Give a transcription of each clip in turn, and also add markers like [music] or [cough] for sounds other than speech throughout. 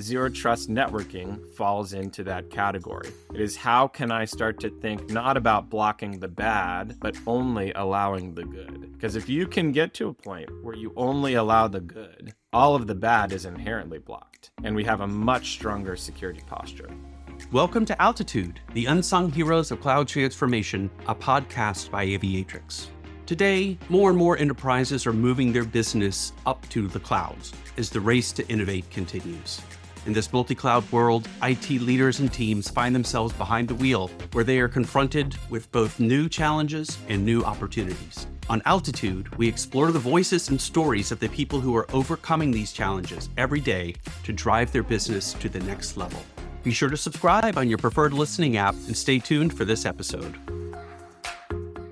zero trust networking falls into that category. It is how can I start to think not about blocking the bad, but only allowing the good? Because if you can get to a point where you only allow the good, all of the bad is inherently blocked, and we have a much stronger security posture. Welcome to Altitude, the unsung heroes of cloud transformation, a podcast by Aviatrix. Today, more and more enterprises are moving their business up to the clouds as the race to innovate continues. In this multi cloud world, IT leaders and teams find themselves behind the wheel where they are confronted with both new challenges and new opportunities. On Altitude, we explore the voices and stories of the people who are overcoming these challenges every day to drive their business to the next level. Be sure to subscribe on your preferred listening app and stay tuned for this episode.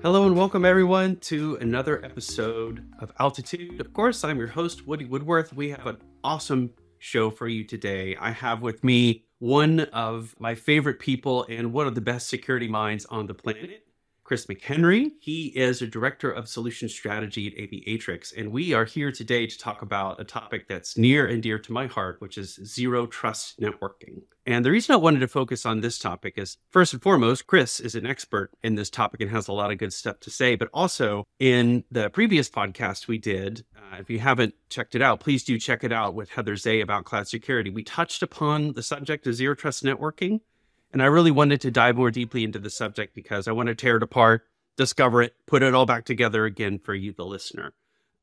Hello and welcome everyone to another episode of Altitude. Of course, I'm your host, Woody Woodworth. We have an awesome show for you today. I have with me one of my favorite people and one of the best security minds on the planet. Chris McHenry. He is a director of solution strategy at Aviatrix, and we are here today to talk about a topic that's near and dear to my heart, which is zero trust networking. And the reason I wanted to focus on this topic is first and foremost, Chris is an expert in this topic and has a lot of good stuff to say. But also in the previous podcast we did, uh, if you haven't checked it out, please do check it out with Heather Zay about cloud security. We touched upon the subject of zero trust networking and I really wanted to dive more deeply into the subject because I want to tear it apart, discover it, put it all back together again for you, the listener.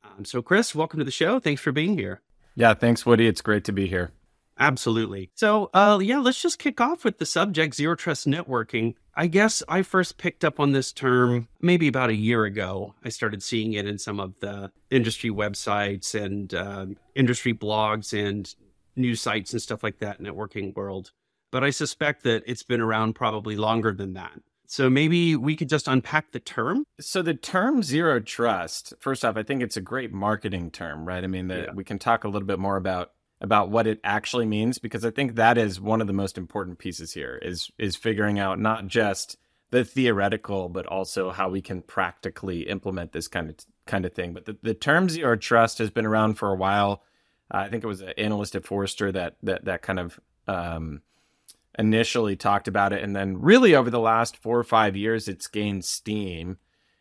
Um, so, Chris, welcome to the show. Thanks for being here. Yeah, thanks, Woody. It's great to be here. Absolutely. So, uh, yeah, let's just kick off with the subject zero trust networking. I guess I first picked up on this term maybe about a year ago. I started seeing it in some of the industry websites and uh, industry blogs and news sites and stuff like that, networking world but I suspect that it's been around probably longer than that. So maybe we could just unpack the term. So the term zero trust, first off, I think it's a great marketing term, right? I mean, the, yeah. we can talk a little bit more about about what it actually means because I think that is one of the most important pieces here is is figuring out not just the theoretical but also how we can practically implement this kind of kind of thing. But the, the term zero trust has been around for a while. Uh, I think it was an analyst at Forrester that that that kind of um, initially talked about it. And then, really, over the last four or five years, it's gained steam.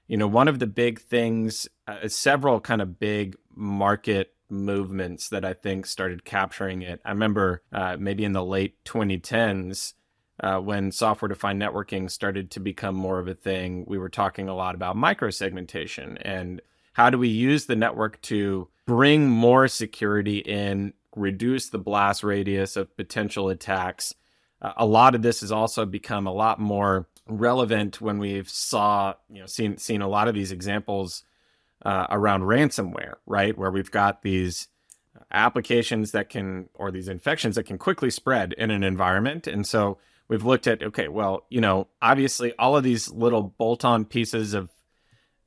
You know, one of the big things, uh, several kind of big market movements that I think started capturing it. I remember uh, maybe in the late 2010s. Uh, when software defined networking started to become more of a thing, we were talking a lot about microsegmentation and how do we use the network to bring more security in, reduce the blast radius of potential attacks, a lot of this has also become a lot more relevant when we've saw you know seen seen a lot of these examples uh, around ransomware, right? Where we've got these applications that can or these infections that can quickly spread in an environment, and so we've looked at okay, well, you know, obviously all of these little bolt-on pieces of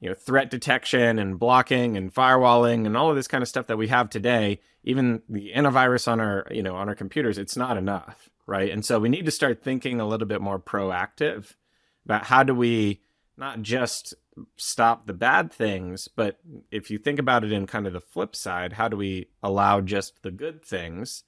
you know threat detection and blocking and firewalling and all of this kind of stuff that we have today even the antivirus on our you know on our computers it's not enough right? And so we need to start thinking a little bit more proactive about how do we not just stop the bad things, but if you think about it in kind of the flip side, how do we allow just the good things?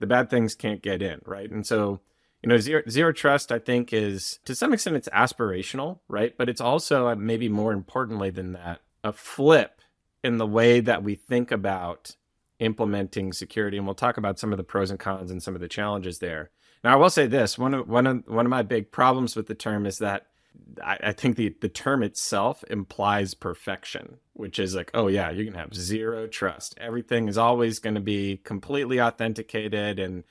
The bad things can't get in, right? And so, you know, zero, zero trust, I think, is to some extent it's aspirational, right? But it's also, uh, maybe more importantly than that, a flip in the way that we think about implementing security. And we'll talk about some of the pros and cons and some of the challenges there. Now, I will say this: one of one of one of my big problems with the term is that I, I think the the term itself implies perfection, which is like, oh yeah, you can have zero trust. Everything is always going to be completely authenticated and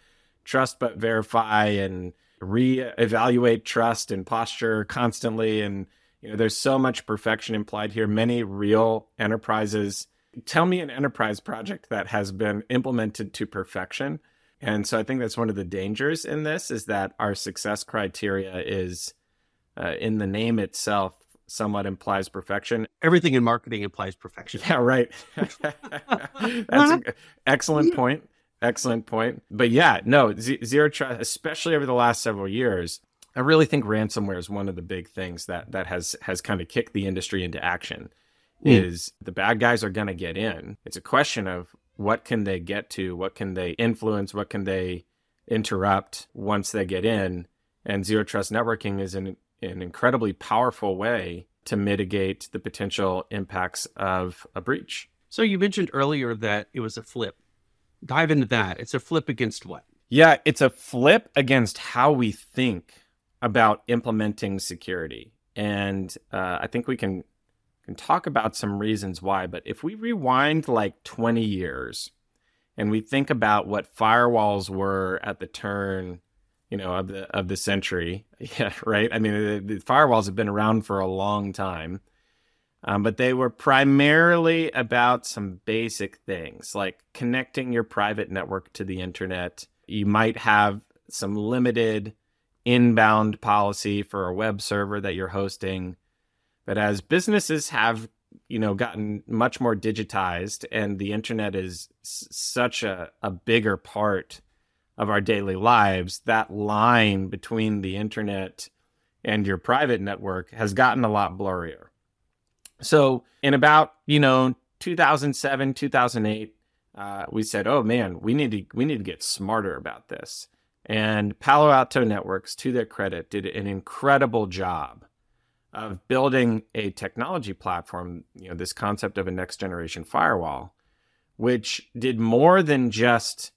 trust but verify and re-evaluate trust and posture constantly and you know there's so much perfection implied here many real enterprises tell me an enterprise project that has been implemented to perfection and so I think that's one of the dangers in this is that our success criteria is uh, in the name itself somewhat implies perfection. Everything in marketing implies perfection. Yeah, right. [laughs] [laughs] that's an excellent point. Excellent point. But yeah, no, z- zero trust, especially over the last several years. I really think ransomware is one of the big things that that has has kind of kicked the industry into action. Mm. Is the bad guys are going to get in? It's a question of what can they get to what can they influence what can they interrupt once they get in. And zero trust networking is an, an incredibly powerful way to mitigate the potential impacts of a breach. So you mentioned earlier that it was a flip. Dive into that. It's a flip against what? Yeah, it's a flip against how we think about implementing security. And uh, I think we can can talk about some reasons why. But if we rewind like 20 years and we think about what firewalls were at the turn, you know, of the of the century, [laughs] yeah, right. I mean, the, the firewalls have been around for a long time, um, but they were primarily about some basic things like connecting your private network to the internet. You might have some limited inbound policy for a web server that you're hosting. But as businesses have, you know, gotten much more digitized and the internet is s- such a, a bigger part of our daily lives, that line between the internet and your private network has gotten a lot blurrier. So in about, you know, 2007, 2008, uh, we said, "Oh man, we need to we need to get smarter about this." And Palo Alto Networks, to their credit, did an incredible job of building a technology platform, you know, this concept of a next generation firewall, which did more than just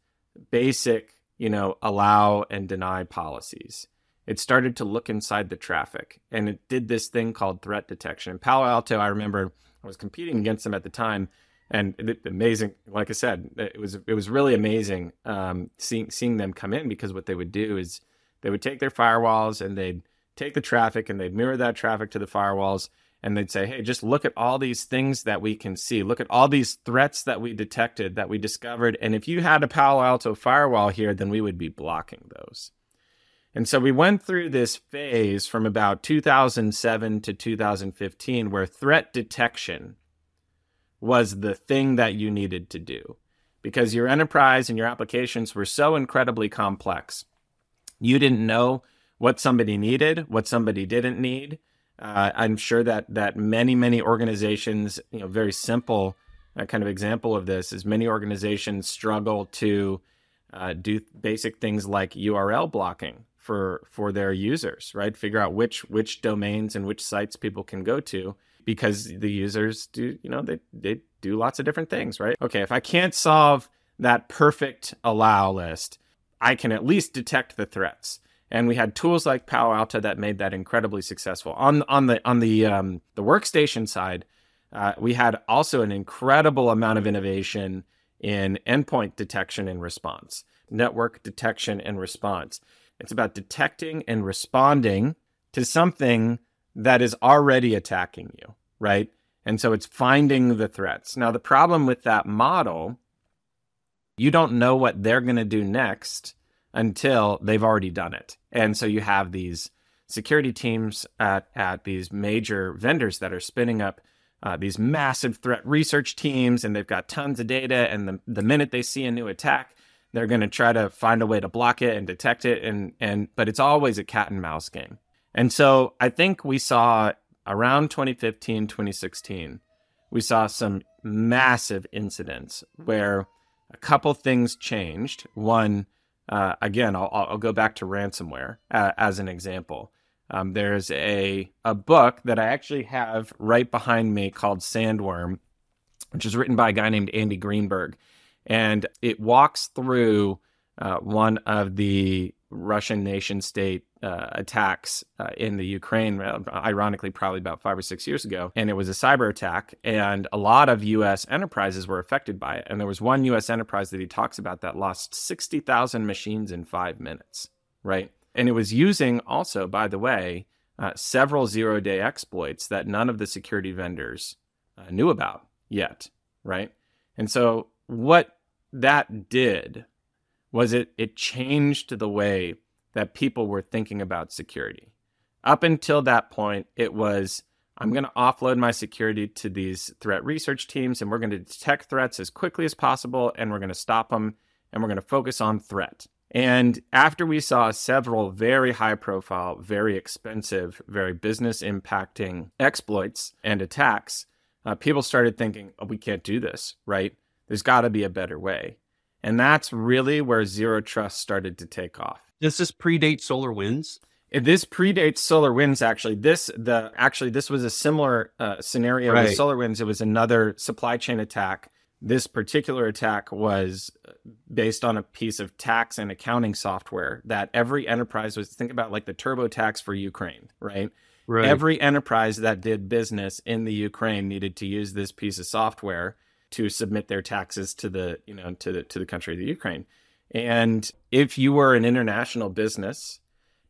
basic, you know, allow and deny policies. It started to look inside the traffic and it did this thing called threat detection. Palo Alto, I remember I was competing against them at the time and amazing. Like I said, it was it was really amazing um, seeing seeing them come in because what they would do is they would take their firewalls and they'd take the traffic and they'd mirror that traffic to the firewalls and they'd say, "Hey, just look at all these things that we can see. Look at all these threats that we detected, that we discovered, and if you had a Palo Alto firewall here, then we would be blocking those." And so we went through this phase from about 2007 to 2015 where threat detection was the thing that you needed to do because your enterprise and your applications were so incredibly complex. You didn't know what somebody needed, what somebody didn't need. Uh, I'm sure that that many many organizations, you know, very simple uh, kind of example of this is many organizations struggle to uh, do basic things like URL blocking for for their users, right? Figure out which which domains and which sites people can go to because the users do, you know, they, they do lots of different things, right? Okay, if I can't solve that perfect allow list, I can at least detect the threats. And we had tools like Palo Alto that made that incredibly successful. On on the on the um, the workstation side, uh, we had also an incredible amount of innovation in endpoint detection and response, network detection and response. It's about detecting and responding to something that is already attacking you, right? And so it's finding the threats. Now, the problem with that model, you don't know what they're going to do next until they've already done it. And so you have these security teams at, at these major vendors that are spinning up uh, these massive threat research teams, and they've got tons of data. And the, the minute they see a new attack, they're going to try to find a way to block it and detect it. And, and but it's always a cat and mouse game. And so I think we saw around 2015, 2016, we saw some massive incidents where a couple things changed. One, uh, again, I'll, I'll, go back to ransomware uh, as an example. Um, there's a, a book that I actually have right behind me called Sandworm, which is written by a guy named Andy Greenberg. And it walks through uh, one of the Russian nation state uh, attacks uh, in the Ukraine, uh, ironically, probably about five or six years ago. And it was a cyber attack, and a lot of U.S. enterprises were affected by it. And there was one U.S. enterprise that he talks about that lost 60,000 machines in five minutes, right? And it was using also, by the way, uh, several zero day exploits that none of the security vendors uh, knew about yet, right? And so what that did was it it changed the way that people were thinking about security. Up until that point, it was I'm going to offload my security to these threat research teams and we're going to detect threats as quickly as possible and we're going to stop them and we're going to focus on threat. And after we saw several very high profile, very expensive, very business impacting exploits and attacks, uh, people started thinking, oh, we can't do this, right? There's got to be a better way. And that's really where zero trust started to take off. Does this predate SolarWinds? This predates SolarWinds. Actually, this the actually this was a similar uh, scenario right. with SolarWinds. It was another supply chain attack. This particular attack was uh, based on a piece of tax and accounting software that every enterprise was think about like the TurboTax for Ukraine, right? Right. Every enterprise that did business in the Ukraine needed to use this piece of software to submit their taxes to the you know to the to the country of the Ukraine. And if you were an international business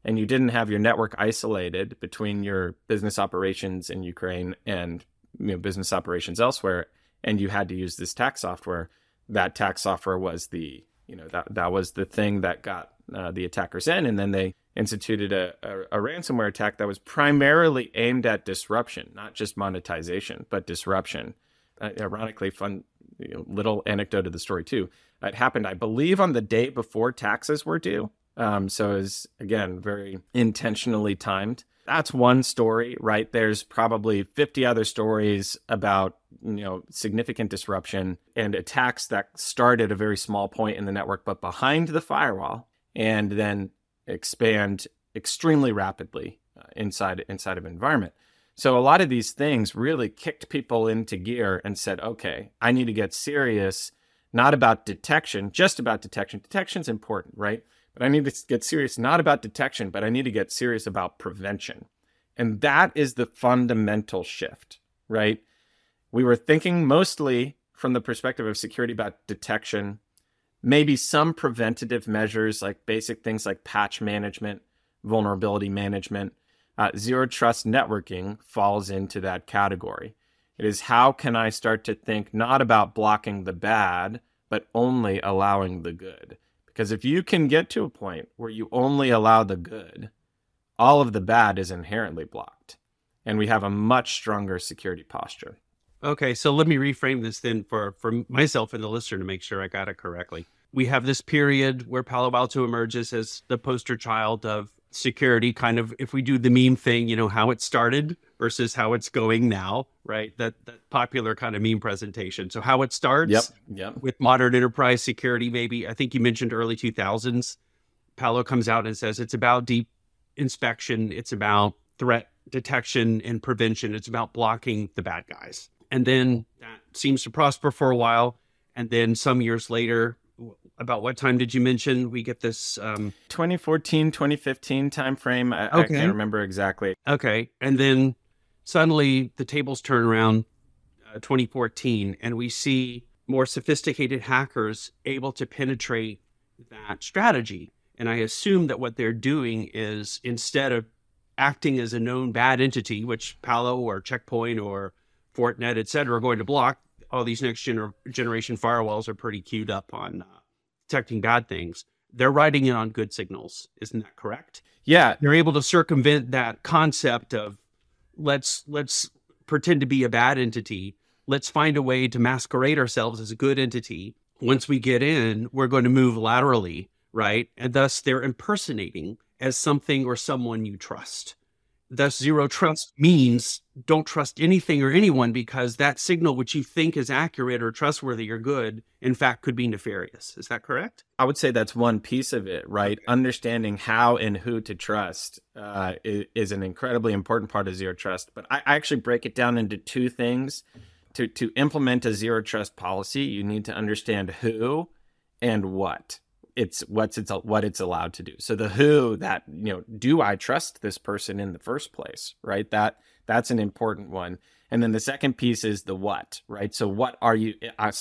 and you didn't have your network isolated between your business operations in Ukraine and you know, business operations elsewhere, and you had to use this tax software, that tax software was the you know that that was the thing that got uh, the attackers in, and then they instituted a, a, a, ransomware attack that was primarily aimed at disruption, not just monetization, but disruption. Uh, ironically, fun you know, little anecdote of the story too. It happened, I believe, on the day before taxes were due. Um, so it's again very intentionally timed. That's one story, right? There's probably 50 other stories about you know significant disruption and attacks that start at a very small point in the network, but behind the firewall, and then expand extremely rapidly uh, inside inside of environment. So a lot of these things really kicked people into gear and said, "Okay, I need to get serious." Not about detection, just about detection. Detection's important, right? But I need to get serious not about detection, but I need to get serious about prevention. And that is the fundamental shift, right? We were thinking mostly from the perspective of security about detection, maybe some preventative measures like basic things like patch management, vulnerability management. Uh, zero trust networking falls into that category. It is how can I start to think not about blocking the bad, but only allowing the good. Because if you can get to a point where you only allow the good, all of the bad is inherently blocked. And we have a much stronger security posture. Okay, so let me reframe this then for, for myself and the listener to make sure I got it correctly. We have this period where Palo Alto emerges as the poster child of security, kind of if we do the meme thing, you know, how it started versus how it's going now, right? That that popular kind of meme presentation. So how it starts yep, yep. with modern enterprise security, maybe. I think you mentioned early 2000s. Palo comes out and says it's about deep inspection, it's about threat detection and prevention, it's about blocking the bad guys. And then that seems to prosper for a while. And then some years later, about what time did you mention we get this um 2014 2015 timeframe. I, okay. I can't remember exactly. Okay. And then suddenly the tables turn around uh, 2014 and we see more sophisticated hackers able to penetrate that strategy. And i assume that what they're doing is instead of acting as a known bad entity which palo or checkpoint or fortinet et cetera are going to block all these next gener- generation firewalls are pretty queued up on uh, detecting bad things, they're riding in on good signals. Isn't that correct? Yeah. They're able to circumvent that concept of let's let's pretend to be a bad entity. Let's find a way to masquerade ourselves as a good entity. Once we get in, we're going to move laterally, right? And thus they're impersonating as something or someone you trust. Thus, zero trust means don't trust anything or anyone because that signal, which you think is accurate or trustworthy or good, in fact, could be nefarious. Is that correct? I would say that's one piece of it, right? Okay. Understanding how and who to trust uh, is, is, an incredibly important part of zero trust. But I, I actually break it down into two things. To, to implement a zero trust policy, you need to understand who and what it's what's it's what it's allowed to do. So the who that you know, do I trust this person in the first place, right? That that's an important one. And then the second piece is the what, right? So what are you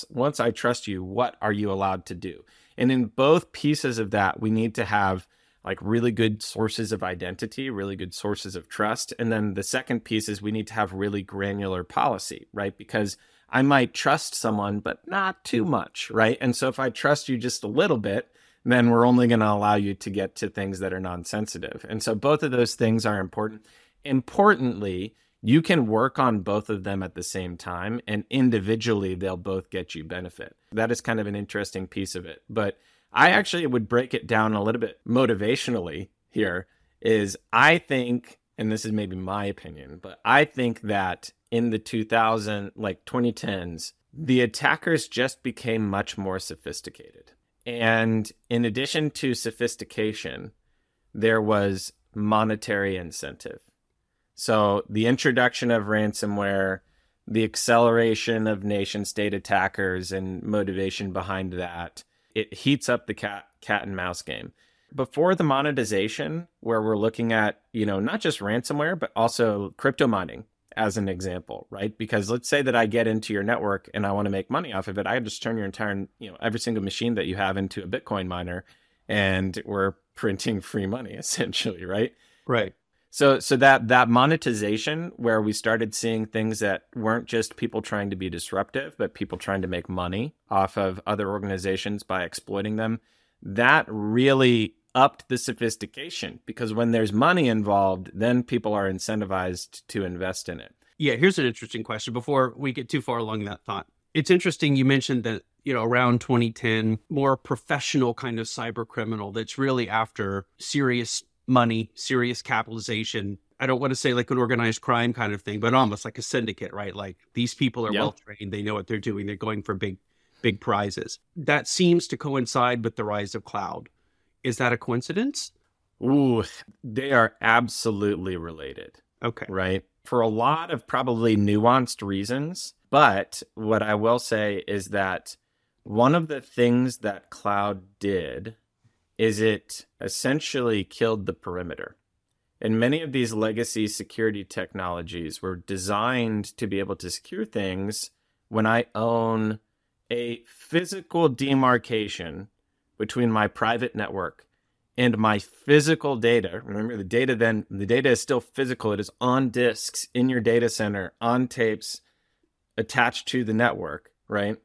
once I trust you, what are you allowed to do? And in both pieces of that, we need to have like really good sources of identity, really good sources of trust. And then the second piece is we need to have really granular policy, right? Because I might trust someone, but not too much, right? And so if I trust you just a little bit, then we're only going to allow you to get to things that are non sensitive. And so both of those things are important. Importantly, you can work on both of them at the same time, and individually, they'll both get you benefit. That is kind of an interesting piece of it. But I actually would break it down a little bit motivationally here is I think, and this is maybe my opinion, but I think that in the 2000, like 2010s, the attackers just became much more sophisticated And in addition to sophistication, there was monetary incentive. So the introduction of ransomware, the acceleration of nation state attackers and motivation behind that, it heats up the cat cat and mouse game. Before the monetization, where we're looking at, you know, not just ransomware, but also crypto mining as an example, right? Because let's say that I get into your network and I want to make money off of it. I just turn your entire, you know, every single machine that you have into a Bitcoin miner and we're [laughs] printing free money essentially, right? Right. So so that that monetization where we started seeing things that weren't just people trying to be disruptive, but people trying to make money off of other organizations by exploiting them, that really upped the sophistication because when there's money involved, then people are incentivized to invest in it. Yeah, here's an interesting question before we get too far along that thought. It's interesting you mentioned that, you know, around 2010, more professional kind of cyber criminal that's really after serious money, serious capitalization. I don't want to say like an organized crime kind of thing, but almost like a syndicate, right? Like these people are yep. well trained, they know what they're doing, they're going for big big prizes. That seems to coincide with the rise of cloud. Is that a coincidence? Ooh, they are absolutely related. Okay. Right? For a lot of probably nuanced reasons. But what I will say is that one of the things that cloud did is it essentially killed the perimeter. And many of these legacy security technologies were designed to be able to secure things when I own a physical demarcation between my private network and my physical data. Remember, the data then, the data is still physical. It is on disks in your data center, on tapes attached to the network, right?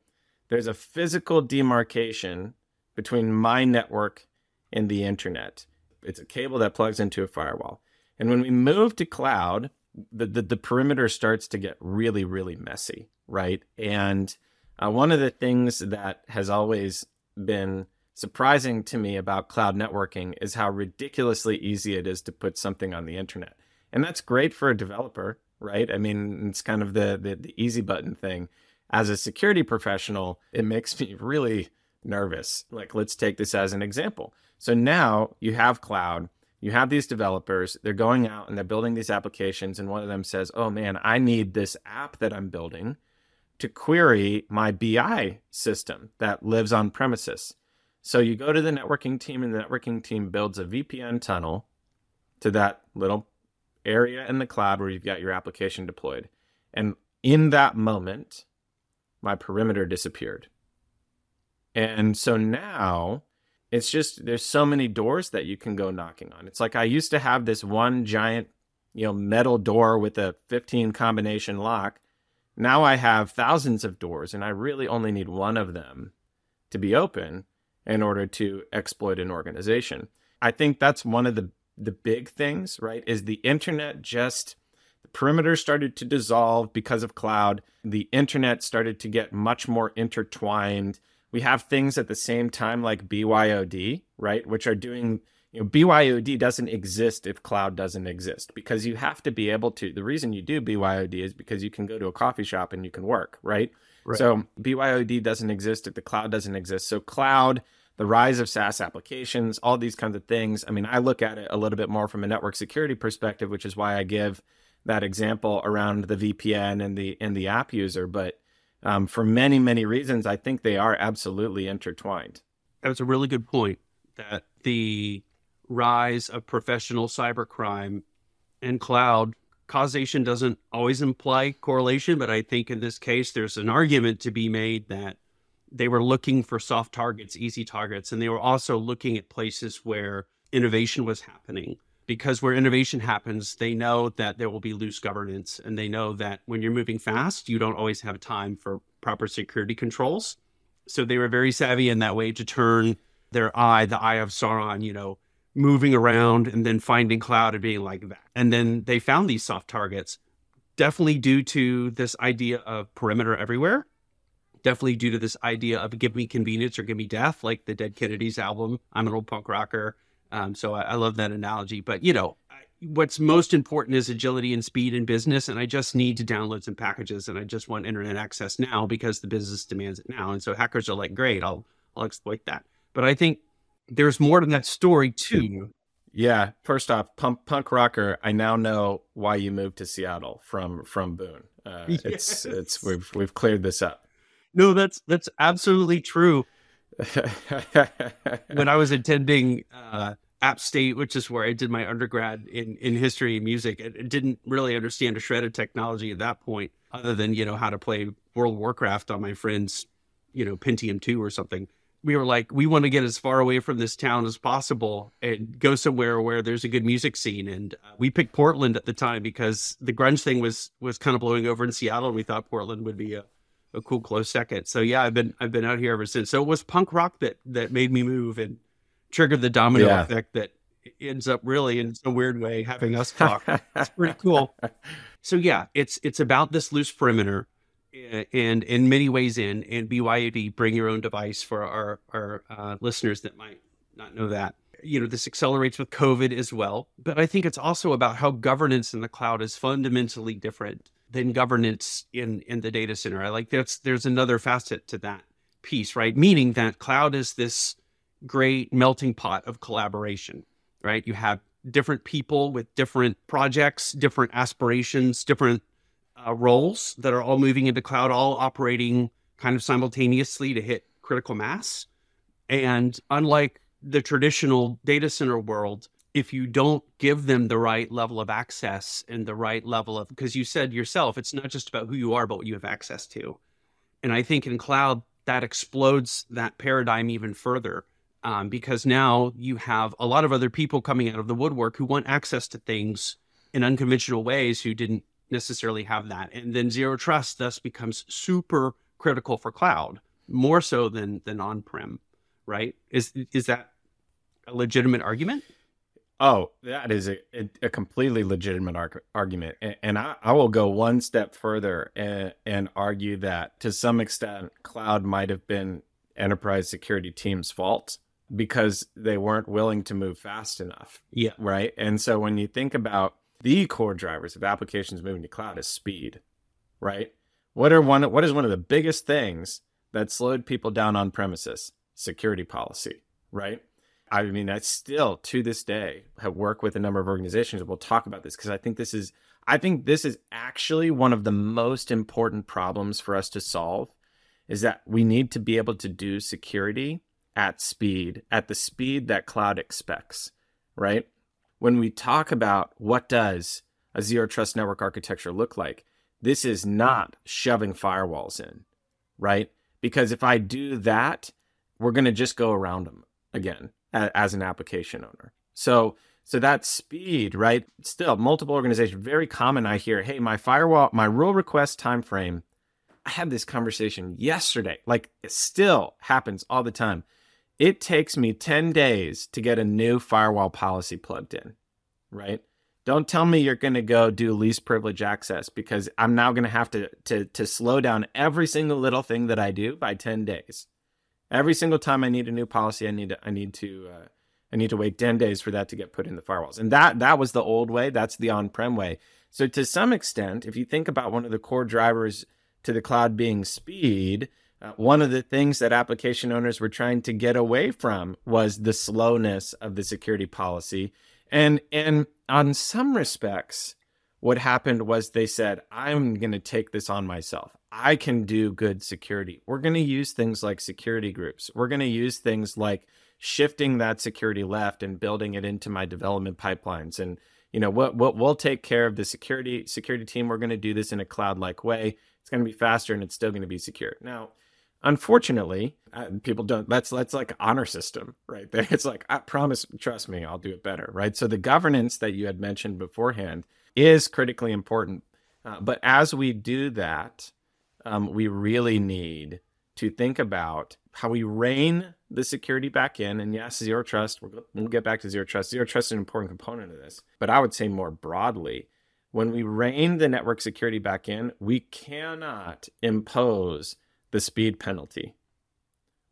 There's a physical demarcation between my network and the internet. It's a cable that plugs into a firewall. And when we move to cloud, the, the, the perimeter starts to get really, really messy, right? And uh, one of the things that has always been surprising to me about cloud networking is how ridiculously easy it is to put something on the internet. And that's great for a developer, right? I mean, it's kind of the, the, the easy button thing. As a security professional, it makes [laughs] me really nervous. Like, let's take this as an example. So now you have cloud, you have these developers, they're going out and they're building these applications, and one of them says, Oh man, I need this app that I'm building to query my BI system that lives on premises. So you go to the networking team, and the networking team builds a VPN tunnel to that little area in the cloud where you've got your application deployed. And in that moment, my perimeter disappeared. And so now it's just there's so many doors that you can go knocking on. It's like I used to have this one giant, you know, metal door with a 15 combination lock. Now I have thousands of doors and I really only need one of them to be open in order to exploit an organization. I think that's one of the the big things, right? Is the internet just the perimeter started to dissolve because of cloud. The internet started to get much more intertwined. We have things at the same time like BYOD, right? Which are doing, you know, BYOD doesn't exist if cloud doesn't exist because you have to be able to. The reason you do BYOD is because you can go to a coffee shop and you can work, right? Right. So BYOD doesn't exist if the cloud doesn't exist. So cloud, the rise of SaaS applications, all these kinds of things. I mean, I look at it a little bit more from a network security perspective, which is why I give that example around the VPN and the and the app user. But um, for many many reasons, I think they are absolutely intertwined. That was a really good point. That the rise of professional cybercrime and cloud causation doesn't always imply correlation, but I think in this case, there's an argument to be made that they were looking for soft targets, easy targets, and they were also looking at places where innovation was happening. Because where innovation happens, they know that there will be loose governance, and they know that when you're moving fast, you don't always have time for proper security controls. So they were very savvy in that way to turn their eye, the eye of Sauron, you know, moving around and then finding cloud and being like that. And then they found these soft targets, definitely due to this idea of perimeter everywhere. Definitely due to this idea of give me convenience or give me death, like the Dead Kennedys album. I'm an old punk rocker. Um, so I, I love that analogy. But, you know, what's most important is agility and speed in business. And I just need to download some packages and I just want internet access now because the business demands it now. And so hackers are like, great, I'll, I'll exploit that. But I think there's more to that story too. Yeah. First off, punk, punk rocker. I now know why you moved to Seattle from from Boone. Uh, [laughs] yes. It's it's we've we've cleared this up. No, that's that's absolutely true. [laughs] when I was attending uh, App State, which is where I did my undergrad in in history and music, I didn't really understand a shred of technology at that point, other than you know how to play World Warcraft on my friend's you know Pentium two or something we were like, we want to get as far away from this town as possible and go somewhere where there's a good music scene. And uh, we picked Portland at the time because the grunge thing was was kind of blowing over in Seattle, and we thought Portland would be a, a cool close second. So yeah, I've been I've been out here ever since. So it was punk rock that that made me move and triggered the domino yeah. effect that ends up really in a weird way having us talk. [laughs] it's pretty cool. So yeah, it's it's about this loose perimeter and in many ways in and BYOD bring your own device for our our uh, listeners that might not know that. You know, this accelerates with COVID as well, but I think it's also about how governance in the cloud is fundamentally different than governance in in the data center. I like that's there's another facet to that piece, right? Meaning that cloud is this great melting pot of collaboration, right? You have different people with different projects, different aspirations, different uh, roles that are all moving into cloud, all operating kind of simultaneously to hit critical mass. And unlike the traditional data center world, if you don't give them the right level of access and the right level of, because you said yourself, it's not just about who you are, but what you have access to. And I think in cloud, that explodes that paradigm even further um, because now you have a lot of other people coming out of the woodwork who want access to things in unconventional ways who didn't necessarily have that. And then zero trust thus becomes super critical for cloud, more so than than on-prem, right? Is is that a legitimate argument? Oh, that is a, a completely legitimate arg- argument. And, and I, I, will go one step further and, and argue that to some extent, cloud might have been enterprise security team's fault because they weren't willing to move fast enough. Yeah. Right. And so when you think about the core drivers of applications moving to cloud is speed, right? What are one what is one of the biggest things that slowed people down on premises? Security policy, right? I mean, I still to this day have worked with a number of organizations we'll talk about this because I think this is I think this is actually one of the most important problems for us to solve is that we need to be able to do security at speed, at the speed that cloud expects, right? When we talk about what does a zero trust network architecture look like, this is not shoving firewalls in, right? Because if I do that, we're going to just go around them again as an application owner. So so that speed, right? Still, multiple organizations, very common. I hear, hey, my firewall, my rule request time frame. I had this conversation yesterday. Like it still happens all the time. It takes me 10 days to get a new firewall policy plugged in, right? Don't tell me you're going to go do least privilege access because I'm now going to have to, to to slow down every single little thing that I do by 10 days. Every single time I need a new policy, I need to I need to uh, I need to wait 10 days for that to get put in the firewalls. And that that was the old way, that's the on-prem way. So to some extent, if you think about one of the core drivers to the cloud being speed, uh, one of the things that application owners were trying to get away from was the slowness of the security policy. And and on some respects, what happened was they said, I'm going to take this on myself. I can do good security. We're going to use things like security groups. We're going to use things like shifting that security left and building it into my development pipelines. And you know what, what we'll take care of the security security team. We're going to do this in a cloud like way. It's going to be faster and it's still going to be secure. Now, Unfortunately, uh, people don't. That's that's like honor system right there. [laughs] It's like I promise, trust me, I'll do it better, right? So the governance that you had mentioned beforehand is critically important. Uh, but as we do that, um, we really need to think about how we rein the security back in. And yes, zero trust. We'll, we'll get back to zero trust. Zero trust is an important component of this. But I would say more broadly, when we rein the network security back in, we cannot impose the speed penalty.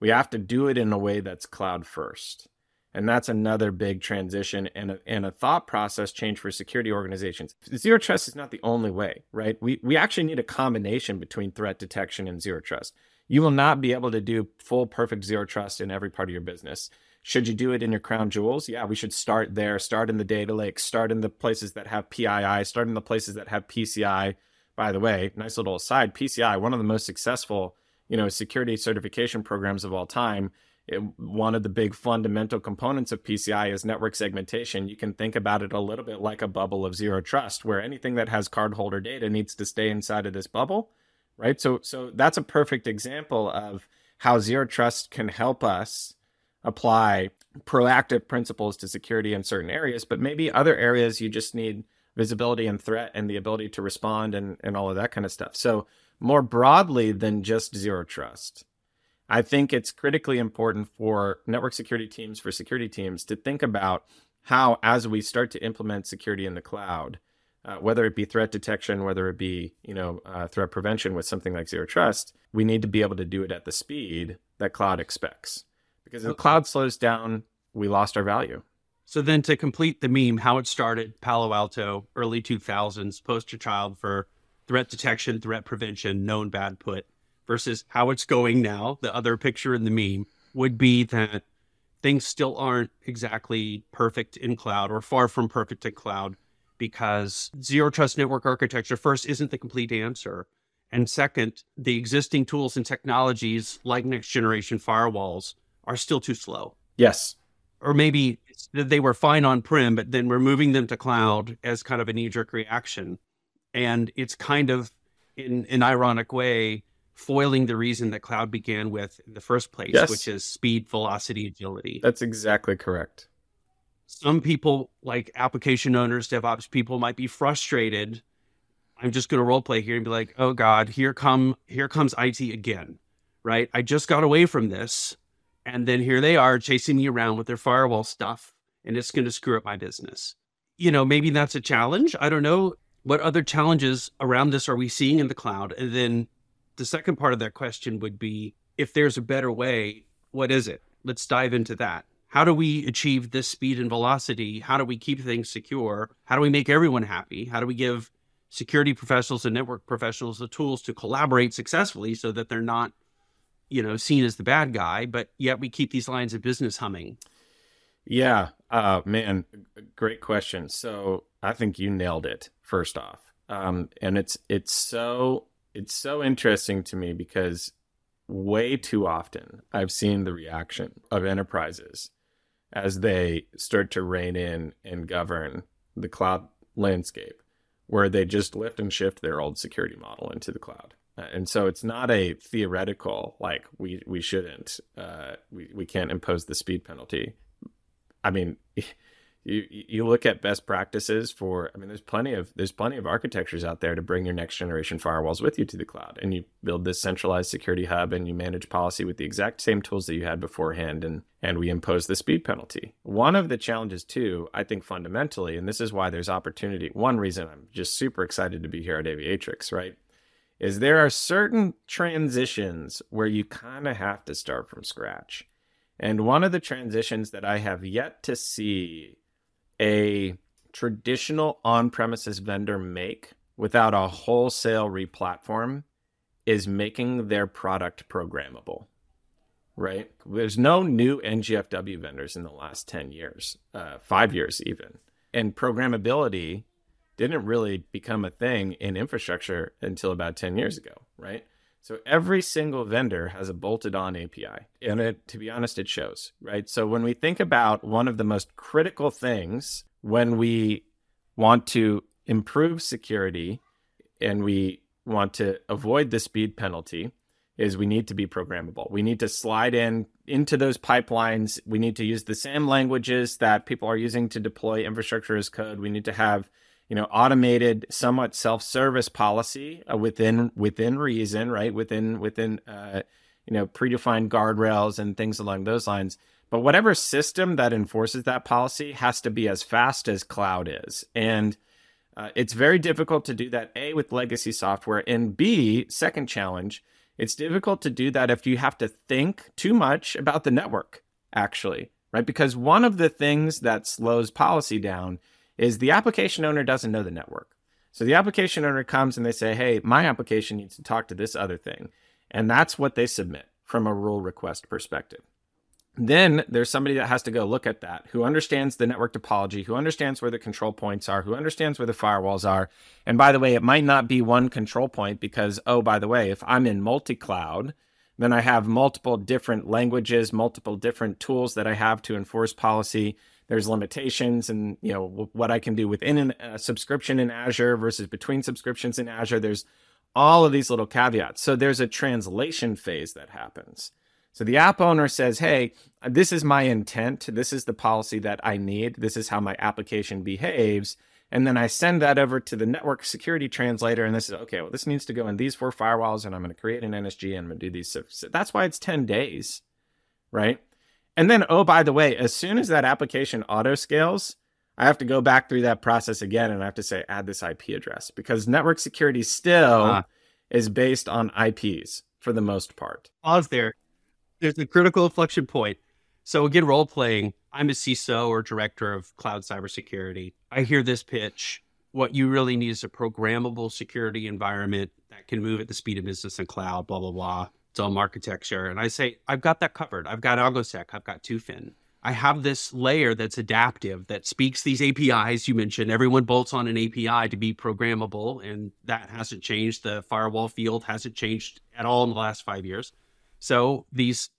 We have to do it in a way that's cloud first. And that's another big transition and a, and a thought process change for security organizations. Zero trust is not the only way, right? We, we actually need a combination between threat detection and zero trust. You will not be able to do full perfect zero trust in every part of your business. Should you do it in your crown jewels? Yeah, we should start there. Start in the data lake. Start in the places that have PII. Start in the places that have PCI. By the way, nice little aside: PCI, one of the most successful, you know, security certification programs of all time. It, one of the big fundamental components of PCI is network segmentation. You can think about it a little bit like a bubble of zero trust, where anything that has cardholder data needs to stay inside of this bubble, right? So, so that's a perfect example of how zero trust can help us apply proactive principles to security in certain areas, but maybe other areas you just need visibility and threat and the ability to respond and, and all of that kind of stuff. So, more broadly than just zero trust, I think it's critically important for network security teams, for security teams to think about how, as we start to implement security in the cloud, uh, whether it be threat detection, whether it be you know uh, threat prevention with something like zero trust, we need to be able to do it at the speed that cloud expects. Because if the cloud slows down, we lost our value. So then to complete the meme, how it started, Palo Alto, early 2000s, poster child for threat detection, threat prevention, known bad put, versus how it's going now, the other picture in the meme would be that things still aren't exactly perfect in cloud or far from perfect in cloud because zero trust network architecture first isn't the complete answer. And second, the existing tools and technologies like next generation firewalls are still too slow. Yes. Or maybe they were fine on prem, but then we're moving them to cloud as kind of a knee jerk reaction. And it's kind of in an ironic way foiling the reason that cloud began with in the first place, yes. which is speed, velocity, agility. That's exactly correct. Some people, like application owners, DevOps people, might be frustrated. I'm just going to role play here and be like, "Oh God, here come here comes IT again." Right? I just got away from this and then here they are chasing me around with their firewall stuff, and it's going to screw up my business. You know, maybe that's a challenge. I don't know. What other challenges around this are we seeing in the cloud? And then the second part of that question would be if there's a better way, what is it? Let's dive into that. How do we achieve this speed and velocity? How do we keep things secure? How do we make everyone happy? How do we give security professionals and network professionals the tools to collaborate successfully so that they're not you know, seen as the bad guy, but yet we keep these lines of business humming? Yeah, uh, man, great question. So I think you nailed it. First off, um, and it's it's so it's so interesting to me because way too often I've seen the reaction of enterprises as they start to rein in and govern the cloud landscape, where they just lift and shift their old security model into the cloud and so it's not a theoretical like we we shouldn't uh, we we can't impose the speed penalty. I mean, [laughs] you you look at best practices for. I mean, there's plenty of there's plenty of architectures out there to bring your next generation firewalls with you to the cloud, and you build this centralized security hub, and you manage policy with the exact same tools that you had beforehand, and and we impose the speed penalty. One of the challenges too, I think fundamentally, and this is why there's opportunity. One reason I'm just super excited to be here at Aviatrix, right? is there are certain transitions where you kind of have to start from scratch. And one of the transitions that I have yet to see a traditional on premises vendor make without a wholesale replatform is making their product programmable. Right? There's no new NGFW vendors in the last 10 years, uh, five years even. And programmability didn't really become a thing in infrastructure until about 10 years ago, right? So every single vendor has a bolted on API. And it, to be honest, it shows, right? So when we think about one of the most critical things when we want to improve security and we want to avoid the speed penalty is we need to be programmable. We need to slide in into those pipelines. We need to use the same languages that people are using to deploy infrastructure as code. We need to have you know automated somewhat self-service policy uh, within within reason right? Within within uh, you know predefined guardrails and things along those lines. But whatever system that enforces that policy has to be as fast as cloud is. And uh, it's very difficult to do that a with legacy software and b second challenge it's difficult to do that if you have to think too much about the network actually right? Because one of the things that slows policy down is the application owner doesn't know the network. So the application owner comes and they say, "Hey, my application needs to talk to this other thing." And that's what they submit from a rule request perspective. Then there's somebody that has to go look at that, who understands the network topology, who understands where the control points are, who understands where the firewalls are. And by the way, it might not be one control point because, oh, by the way, if I'm in multi cloud, then I have multiple different languages, multiple different tools that I have to enforce policy. There's limitations and you know what I can do within a subscription in Azure versus between subscriptions in Azure. There's all of these little caveats. So there's a translation phase that happens. So the app owner says, Hey, this is my intent. This is the policy that I need. This is how my application behaves. And then I send that over to the network security translator. And this is okay, well, this needs to go in these four firewalls, and I'm going to create an NSG and I'm going to do these. So that's why it's 10 days, right? And then, oh, by the way, as soon as that application auto scales, I have to go back through that process again and I have to say, add this IP address because network security still uh, is based on IPs for the most part. Pause there there's a critical inflection point. So again, role playing. I'm a CISO or director of cloud cybersecurity. I hear this pitch. What you really need is a programmable security environment that can move at the speed of business and cloud. Blah blah blah. It's all architecture, and I say I've got that covered. I've got AlgoSec. I've got Tufin. I have this layer that's adaptive that speaks these APIs you mentioned. Everyone bolts on an API to be programmable, and that hasn't changed. The firewall field hasn't changed at all in the last five years. So these,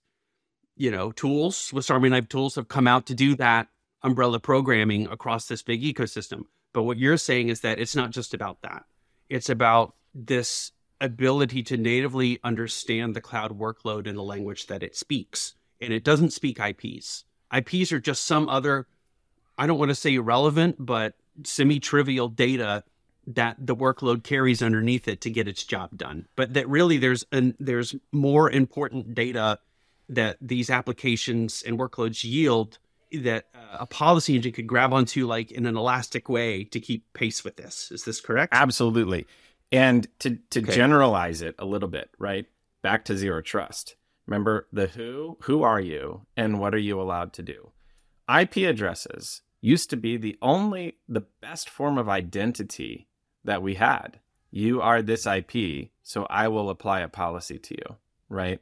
you know, tools, Swiss Army knife tools have come out to do that umbrella programming across this big ecosystem. But what you're saying is that it's not just about that. It's about this ability to natively understand the cloud workload in the language that it speaks. And it doesn't speak IPs. IPs are just some other, I don't want to say irrelevant, but semi trivial data that the workload carries underneath it to get its job done. But that really there's an there's more important data that these applications and workloads yield that a policy engine could grab onto like in an elastic way to keep pace with this. Is this correct? Absolutely. And to to okay. generalize it a little bit, right? Back to zero trust. Remember the who, who are you and what are you allowed to do? IP addresses used to be the only the best form of identity that we had. You are this IP, so I will apply a policy to you, right?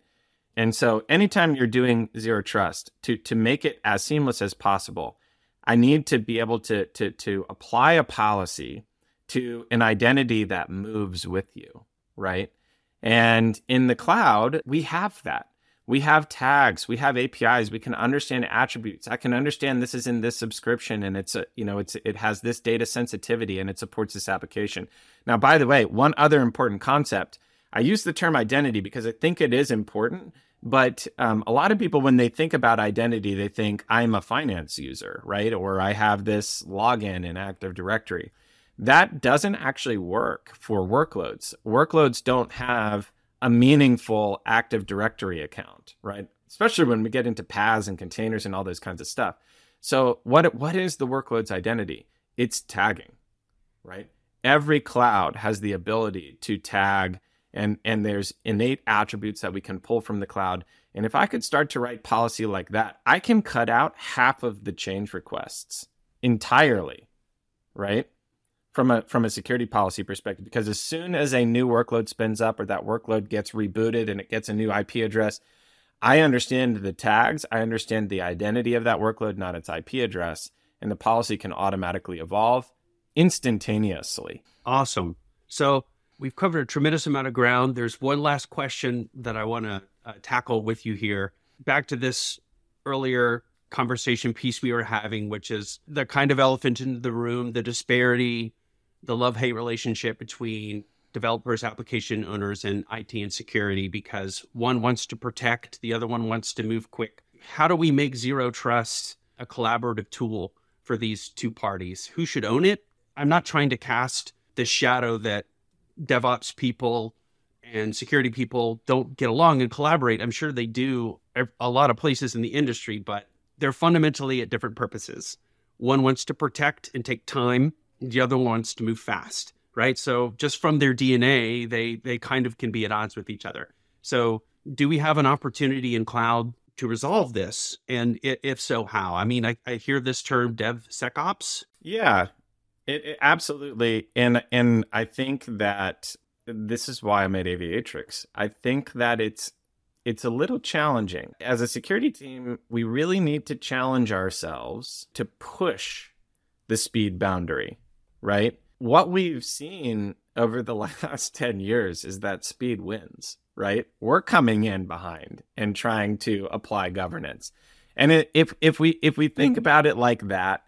And so anytime you're doing zero trust, to to make it as seamless as possible, I need to be able to to to apply a policy to an identity that moves with you, right? And in the cloud, we have that. We have tags we have apis we can understand attributes. I can understand this is in this subscription and it's a you know it's it has this data sensitivity and it supports this application. Now by the way one other important concept i use the term identity because i think it is important but um, a lot of people when they think about identity they think i'm a finance user right? Or i have this login in active directory that doesn't actually work for workloads workloads don't have a meaningful Active Directory account, right? Especially when we get into PaaS and containers and all those kinds of stuff. So what what is the workload's identity? It's tagging, right? Every cloud has the ability to tag and and there's innate attributes that we can pull from the cloud. And if I could start to write policy like that, I can cut out half of the change requests entirely, right? From a from a security policy perspective because as soon as a new workload spins up or that workload gets rebooted and it gets a new IP address, I understand the tags, I understand the identity of that workload, not its IP address, and the policy can automatically evolve instantaneously. Awesome. So we've covered a tremendous amount of ground. There's one last question that I want to uh, tackle with you here. Back to this earlier conversation piece we were having, which is the kind of elephant in the room, the disparity the love hate relationship between developers, application owners, and IT and security because one wants to protect, the other one wants to move quick. How do we make zero trust a collaborative tool for these two parties? Who should own it? I'm not trying to cast the shadow that DevOps people and security people don't get along and collaborate. I'm sure they do a lot of places in the industry, but they're fundamentally at different purposes. One wants to protect and take time the other wants to move fast, right? So just from their DNA, they they kind of can be at odds with each other. So do we have an opportunity in cloud to resolve this? And if so, how? I mean, I, I hear this term DevSecOps. Yeah, it, it, absolutely. And and I think that this is why I'm at Aviatrix. I think that it's it's a little challenging. As a security team, we really need to challenge ourselves to push the speed boundary, right? What we've seen over the [laughs] last 10 years is that speed wins, right? We're coming in behind and trying to apply governance. And if if we if we think mm. about it like that,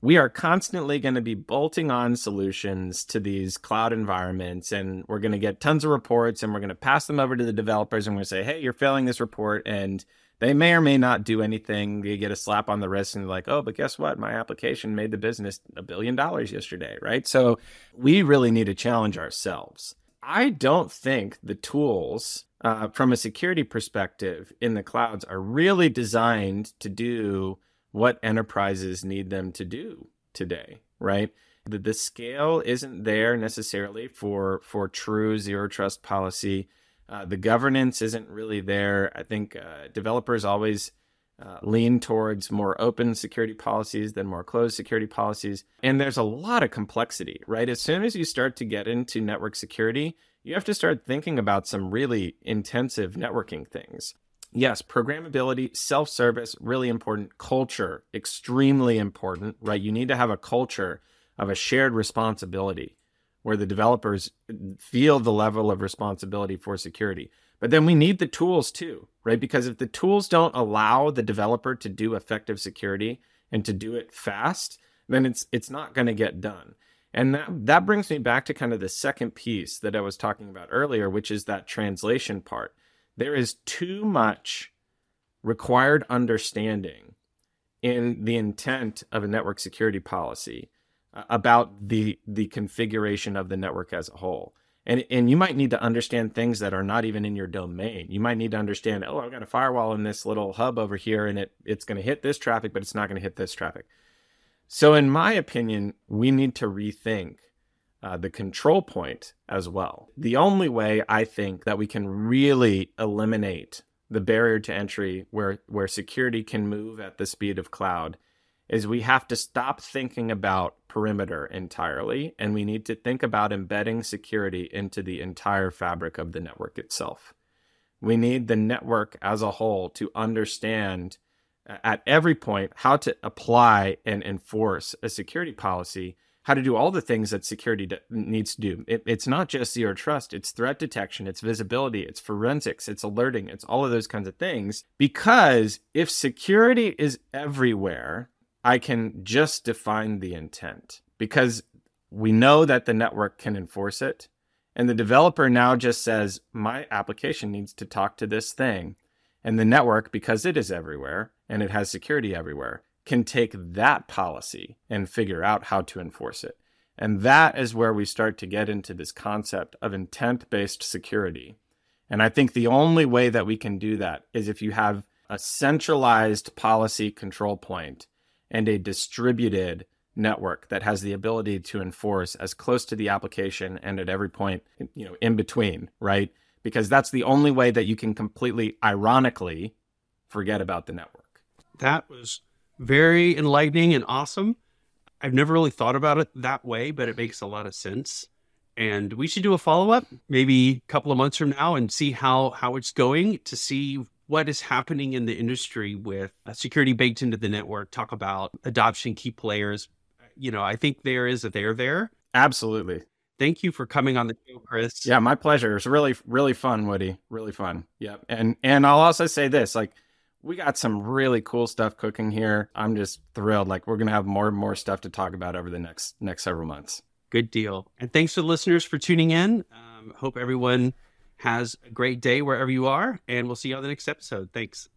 we are constantly going to be bolting on solutions to these cloud environments and we're going to get tons of reports and we're going to pass them over to the developers and we're going to say hey you're failing this report and they may or may not do anything you get a slap on the wrist and like oh but guess what my application made the business a billion dollars yesterday right so we really need to challenge ourselves i don't think the tools uh, from a security perspective in the clouds are really designed to do what enterprises need them to do today, right? The, the scale isn't there necessarily for for true zero trust policy. Uh, the governance isn't really there. I think uh, developers always uh, lean towards more open security policies than more closed security policies. And there's a lot of complexity, right? As soon as you start to get into network security, you have to start thinking about some really intensive networking things yes, programmability, self service, really important. Culture, extremely important, right? You need to have a culture of a shared responsibility where the developers feel the level of responsibility for security. But then we need the tools too, right? Because if the tools don't allow the developer to do effective security and to do it fast, then it's it's not going to get done. And that, that brings me back to kind of the second piece that I was talking about earlier, which is that translation part there is too much required understanding in the intent of a network security policy about the the configuration of the network as a whole. And, and you might need to understand things that are not even in your domain. You might need to understand, oh, I've got a firewall in this little hub over here, and it it's going to hit this traffic, but it's not going to hit this traffic. So, in my opinion, we need to rethink uh, the control point as well. The only way I think that we can really eliminate the barrier to entry where, where security can move at the speed of cloud is we have to stop thinking about perimeter entirely and we need to think about embedding security into the entire fabric of the network itself. We need the network as a whole to understand uh, at every point how to apply and enforce a security policy how to do all the things that security needs to do. It, it's not just zero trust, it's threat detection, it's visibility, it's forensics, it's alerting, it's all of those kinds of things. Because if security is everywhere, I can just define the intent because we know that the network can enforce it. And the developer now just says, my application needs to talk to this thing. And the network, because it is everywhere and it has security everywhere, can take that policy and figure out how to enforce it. And that is where we start to get into this concept of intent based security. And I think the only way that we can do that is if you have a centralized policy control point and a distributed network that has the ability to enforce as close to the application and at every point you know in between right because that's the only way that you can completely ironically forget about the network that was very enlightening and awesome. I've never really thought about it that way, but it makes a lot of sense. And we should do a follow up, maybe a couple of months from now, and see how how it's going to see what is happening in the industry with security baked into the network. Talk about adoption, key players. You know, I think there is a there there. Absolutely. Thank you for coming on the show, Chris. Yeah, my pleasure. It's really, really fun, Woody. Really fun. Yeah. And and I'll also say this, like we got some really cool stuff cooking here. I'm just thrilled. Like we're gonna have more and more stuff to talk about over the next next several months. Good deal. And thanks to the listeners for tuning in. Um, hope everyone has a great day wherever you are, and we'll see you on the next episode. Thanks.